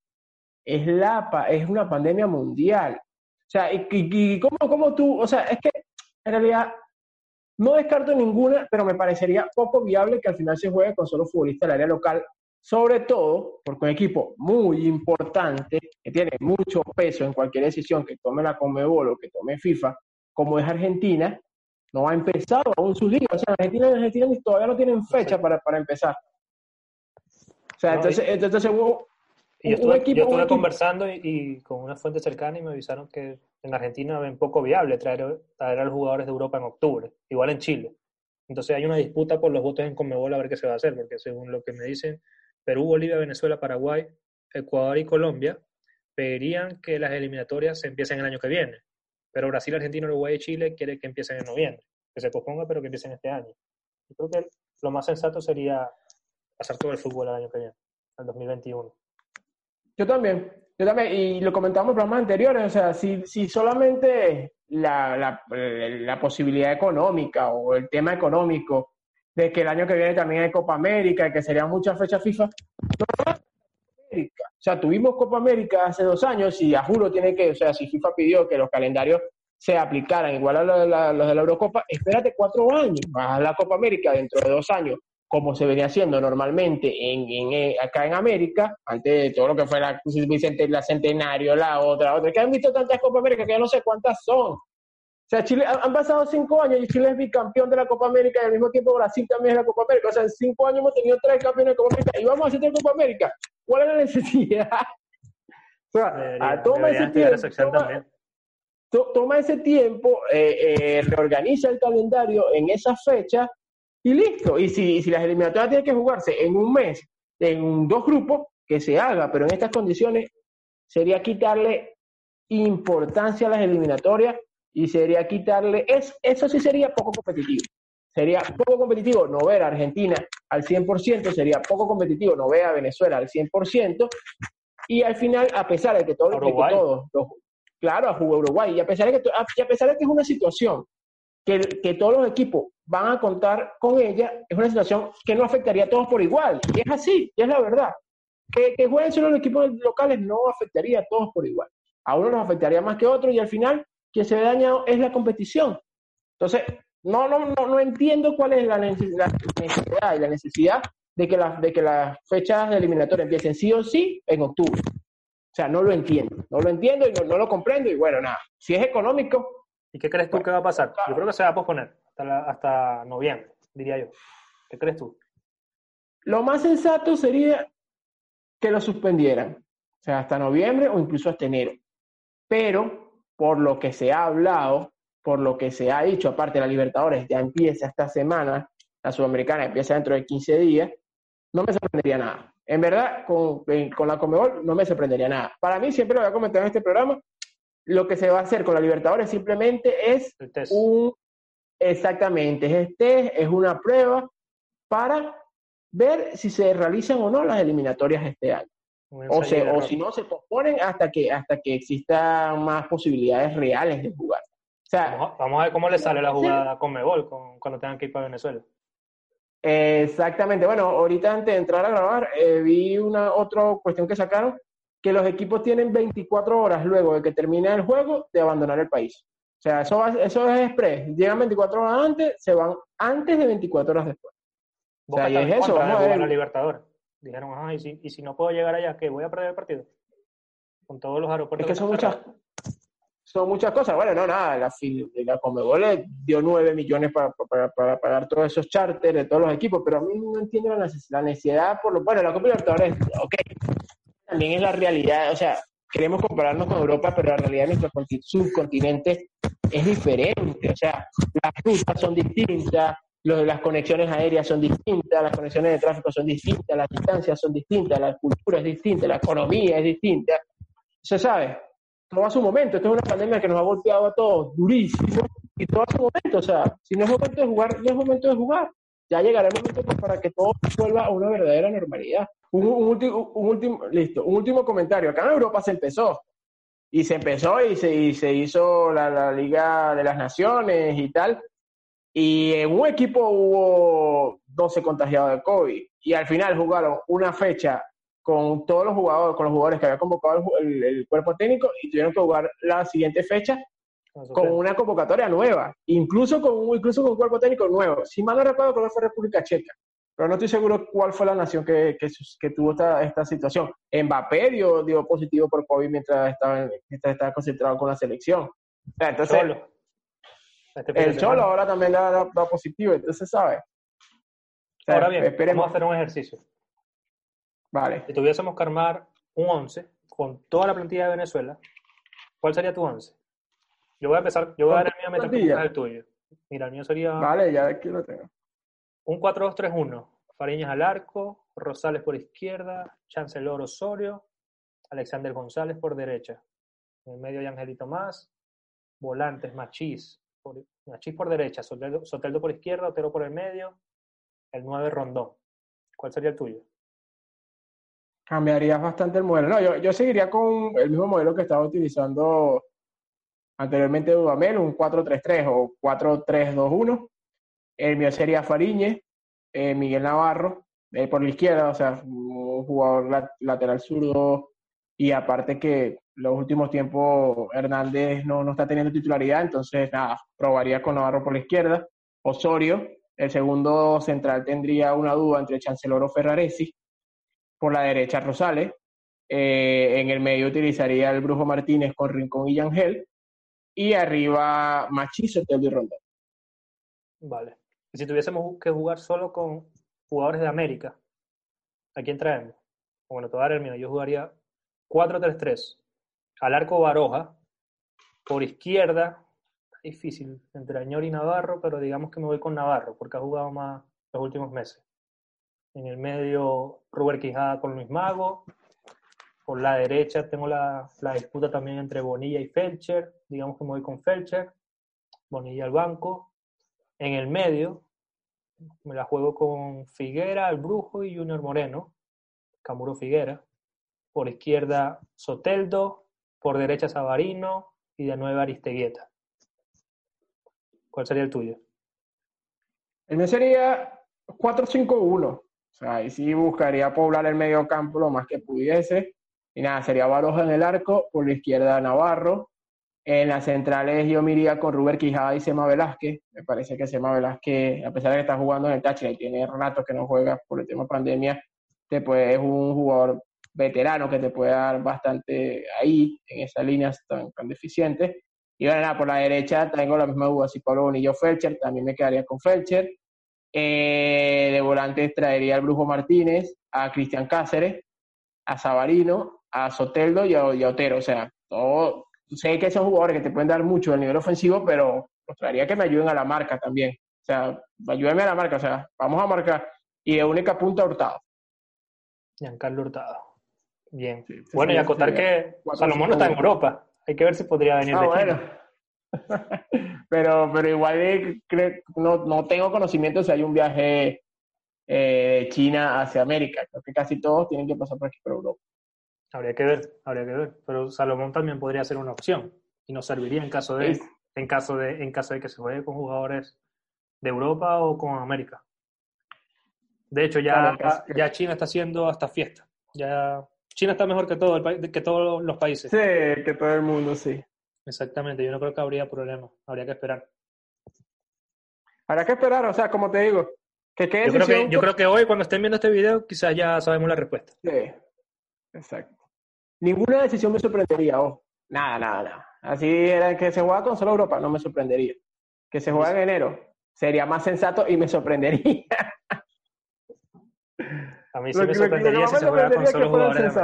Es, la, es una pandemia mundial. O sea, y, y, ¿cómo, ¿cómo, tú, o sea, es que en realidad no descarto ninguna, pero me parecería poco viable que al final se juegue con solo futbolistas del área local, sobre todo porque un equipo muy importante, que tiene mucho peso en cualquier decisión que tome la Conmebol o que tome FIFA, como es Argentina, no ha empezado aún su liga. O sea, Argentina y Argentina todavía no tienen fecha para, para empezar. O sea, entonces, entonces hubo, yo estuve, equipo, yo estuve conversando y, con una fuente cercana y me avisaron que en Argentina ven poco viable traer, traer a los jugadores de Europa en octubre, igual en Chile. Entonces hay una disputa por los votos en Conmebol a ver qué se va a hacer, porque según lo que me dicen, Perú, Bolivia, Venezuela, Paraguay, Ecuador y Colombia pedirían que las eliminatorias se empiecen el año que viene. Pero Brasil, Argentina, Uruguay y Chile quieren que empiecen en noviembre, que se posponga, pero que empiecen este año. Yo creo que lo más sensato sería pasar todo el fútbol el año que viene, el 2021. Yo también, yo también, y lo comentamos en programas anteriores, o sea, si, si solamente la, la, la, posibilidad económica o el tema económico de que el año que viene también hay Copa América y que serían muchas fechas FIFA, o sea, tuvimos Copa América hace dos años y a juro tiene que, o sea, si FIFA pidió que los calendarios se aplicaran igual a los de la, Eurocopa, espérate cuatro años, a la Copa América dentro de dos años, como se venía haciendo normalmente en, en, eh, acá en América, antes de todo lo que fue la, la Centenario, la otra, otra, que han visto tantas Copa América que ya no sé cuántas son. O sea, Chile han pasado cinco años y Chile es bicampeón de la Copa América y al mismo tiempo Brasil también es la Copa América. O sea, en cinco años hemos tenido tres campeones de Copa América y vamos a hacer Copa América. ¿Cuál es la necesidad? O sea, ah, toma, ese tiempo, toma, ese tiempo, eh, reorganiza el calendario en esa fecha y listo. Y si, si las eliminatorias tienen que jugarse en un mes, en dos grupos, que se haga, pero en estas condiciones sería quitarle importancia a las eliminatorias y sería quitarle, es, eso sí sería poco competitivo. Sería poco competitivo no ver a Argentina al 100%, sería poco competitivo no ver a Venezuela al 100%, y al final, a pesar de que, todo, que todos, claro, a jugar Uruguay, y a pesar de que, a pesar de que es una situación que, que todos los equipos van a contar con ella, es una situación que no afectaría a todos por igual, y es así, y es la verdad. Que, que jueguen solo los equipos locales no afectaría a todos por igual. A uno nos afectaría más que a otro, y al final, quien se ve dañado es la competición. Entonces, no, no, no, no entiendo cuál es la necesidad, y la necesidad de que, las de que las fechas de eliminatoria empiecen sí o sí en octubre. O sea, no lo entiendo. No lo entiendo y no, lo comprendo. Y bueno, nada. Si es económico. ¿Y qué crees tú que va a pasar? Yo creo que se va a posponer hasta, hasta noviembre, diría yo. ¿Qué crees tú? Lo más sensato sería que lo suspendieran. O sea, hasta noviembre o incluso hasta enero. Pero, por lo que se ha hablado, por lo que se ha dicho, aparte la Libertadores ya empieza esta semana, la Sudamericana empieza dentro de 15 días, no me sorprendería nada. En verdad, con, con la Comebol no me sorprendería nada. Para mí, siempre lo voy a comentar en este programa, lo que se va a hacer con la Libertadores simplemente es un... Exactamente, es este, es una prueba para ver si se realizan o no las eliminatorias este año. O, o si no, se posponen hasta que, hasta que existan más posibilidades reales de jugar vamos, a ver cómo le sale la jugada con Mebol cuando tengan que ir para Venezuela. Exactamente. Bueno, ahorita antes de entrar a grabar, eh, vi una otra cuestión que sacaron, que los equipos tienen 24 horas luego de que termine el juego de abandonar el país. O sea, eso, eso es express. Llegan 24 horas antes, se van antes de 24 horas después. O sea, y es eso. Vamos a ver. La Libertadores. Dijeron, ajá, ¿y si, y si no puedo llegar allá, ¿qué? ¿Voy a perder el partido? Con todos los aeropuertos. Es que son muchas, son muchas cosas. Bueno, no, nada, la, la Comebol dio 9 millones para, para, pagar todos esos charters de todos los equipos, pero a mí no entiendo la, necesidad, por lo bueno, la Copa Libertadores, ok, también es la realidad, o sea, queremos compararnos con Europa, pero la realidad de nuestro subcontinente es diferente, o sea, las rutas son distintas, las conexiones aéreas son distintas, las conexiones de tráfico son distintas, las distancias son distintas, la cultura es distinta, la economía es distinta. Se sabe, todo a su momento. Esto es una pandemia que nos ha golpeado a todos durísimo y todo a su momento. O sea, si no es momento de jugar, no es momento de jugar. Ya llegará el momento para que todo vuelva a una verdadera normalidad. Un, último, un último, listo, un último comentario. Acá en Europa se empezó. Y se empezó y se, y se hizo la, la Liga de las Naciones y tal. Y en un equipo hubo 12 contagiados de COVID. Y al final jugaron una fecha con todos los jugadores, con los jugadores que había convocado el, cuerpo técnico y tuvieron que jugar la siguiente fecha con una convocatoria nueva, incluso con, un, incluso con un cuerpo técnico nuevo. Si mal no recuerdo, creo que fue República Checa, pero no estoy seguro cuál fue la nación que, que, tuvo esta, esta, situación. Mbappé dio, dio positivo por COVID mientras estaba, estaba concentrado con la selección. entonces, este el Cholo ahora también da, da, positivo, entonces, ¿sabes? ahora bien, esperemos. vamos a hacer un ejercicio. Vale. Si tuviésemos que armar un 11 con toda la plantilla de Venezuela, ¿cuál sería tu 11? Yo voy a empezar, yo voy a dar el mío mientras el tuyo. Mira, el mío sería... Vale, ya aquí lo tengo. Un 4-2-3-1. Fariñas al arco, Rosales por izquierda, Chancellor Osorio, Alexander González por derecha. En el medio hay Angelito Más, volantes Machís, por, Machís por derecha, Soteldo, Soteldo por izquierda, Otero por el medio, el 9 Rondón. ¿Cuál sería el tuyo? cambiarías bastante el modelo. No, yo, yo seguiría con el mismo modelo que estaba utilizando anteriormente Dudamel, un 4-3-3 o 4-3-2-1. El mío sería Fariñez, eh, Miguel Navarro, eh, por la izquierda, o sea, un jugador lateral zurdo. Y aparte que los últimos tiempos Hernández no, no está teniendo titularidad, entonces nada, probaría con Navarro por la izquierda. Osorio, el segundo central tendría una duda entre Chancellor o Ferraresi por la derecha Rosales. Eh, en el medio utilizaría el Brujo Martínez con Rincón y Yangel. Y arriba Machizo, Teldo y Rondón. Vale. Y si tuviésemos que jugar solo con jugadores de América, ¿a quién traemos? Bueno, te el mío. Yo jugaría 4-3-3. Al arco Baroja. Por izquierda, difícil, entre Añor y Navarro, pero digamos que me voy con Navarro, porque ha jugado más los últimos meses. En el medio, Robert Quijada con Luis Mago. Por la derecha tengo la, la, disputa también entre Bonilla y Felcher. Digamos que me voy con Felcher. Bonilla al banco. En el medio, me la juego con Figuera, el Brujo y Junior Moreno. Camuro Figuera. Por izquierda, Soteldo. Por derecha, Sabarino. Y de nuevo, Aristeguieta. ¿Cuál sería el tuyo? El mío sería 4-5-1. O sea, ahí sí buscaría poblar el medio campo lo más que pudiese. Y nada, sería Baroja en el arco, por la izquierda Navarro. En las centrales yo me iría con Ruber Quijada y Sema Velázquez. Me parece que Sema Velázquez, a pesar de que está jugando en el Táchira y tiene rato que no juega por el tema pandemia, puede, es un jugador veterano que te puede dar bastante ahí, en esas líneas tan, tan deficientes. Y bueno, por la derecha tengo la misma duda, si Pablo Bonillo Felcher, también me quedaría con Felcher. Eh, de volantes traería al Brujo Martínez, a Cristian Cáceres, a Sabarino, a Soteldo y a, Otero. O sea, todo, sé que son jugadores que te pueden dar mucho a nivel ofensivo, pero os traería que me ayuden a la marca también. O sea, ayúdenme a la marca. O sea, vamos a marcar. Y de única punta Hurtado. Giancarlo Hurtado. Bien. bueno, y acotar que Salomón no está en Europa. Hay que ver si podría venir ah, de bueno. pero, pero igual eh, no, no, tengo conocimiento si hay un viaje eh, de China hacia América. Creo que casi todos tienen que pasar por aquí, por Europa. Habría que ver, habría que ver. Pero Salomón también podría ser una opción y nos serviría en caso de, en caso de, en caso de que se juegue con jugadores de Europa o con América. De hecho, ya, ya China está haciendo hasta fiesta. Ya China está mejor que todo el que todos los países. Sí, que todo el mundo, sí. Exactamente, yo no creo que habría problema, habría que esperar. Habrá que esperar, o sea, como te digo, que yo, creo que, yo creo que hoy, cuando estén viendo este video, quizás ya sabemos la respuesta. Sí, exacto. Ninguna decisión me sorprendería, ojo. Nada, nada, nada. Así era que se juega con solo Europa, no me sorprendería. Que se juega en enero, sería más sensato y me sorprendería. A mí sí me sorprendería si se juega con solo jugadores.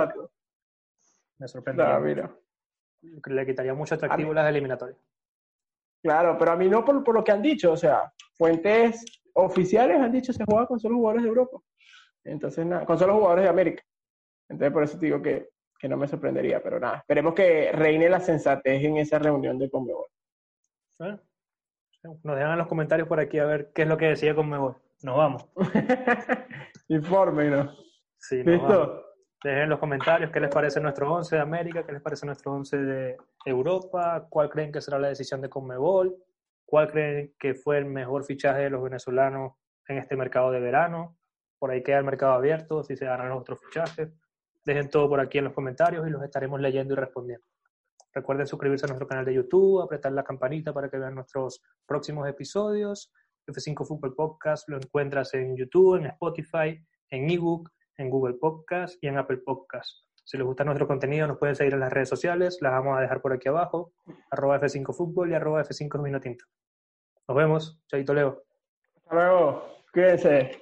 Me sorprendería. Mira le quitaría mucho atractivo las eliminatorias. Claro, pero a mí no por, por, lo que han dicho, o sea, fuentes oficiales han dicho se juega con solo jugadores de Europa. Entonces, nada, con solo jugadores de América. Entonces, por eso te digo que, que no me sorprendería, pero nada, esperemos que reine la sensatez en esa reunión de Conmebol. Nos dejan en los comentarios por aquí a ver qué es lo que decía Conmebol. Nos vamos. Infórmenos. Sí, ¿Listo? Dejen en los comentarios qué les parece nuestro 11 de América, qué les parece nuestro 11 de Europa, cuál creen que será la decisión de Conmebol, cuál creen que fue el mejor fichaje de los venezolanos en este mercado de verano. Por ahí queda el mercado abierto, si se harán los otros fichajes. Dejen todo por aquí en los comentarios y los estaremos leyendo y respondiendo. Recuerden suscribirse a nuestro canal de YouTube, apretar la campanita para que vean nuestros próximos episodios. F5 Fútbol Podcast lo encuentras en YouTube, en Spotify, en ebook, en Google Podcast y en Apple Podcast. Si les gusta nuestro contenido, nos pueden seguir en las redes sociales, las vamos a dejar por aquí abajo, arroba F5 Fútbol y arroba F5 Nos vemos. Chaito Leo. Hasta luego. Cuídense.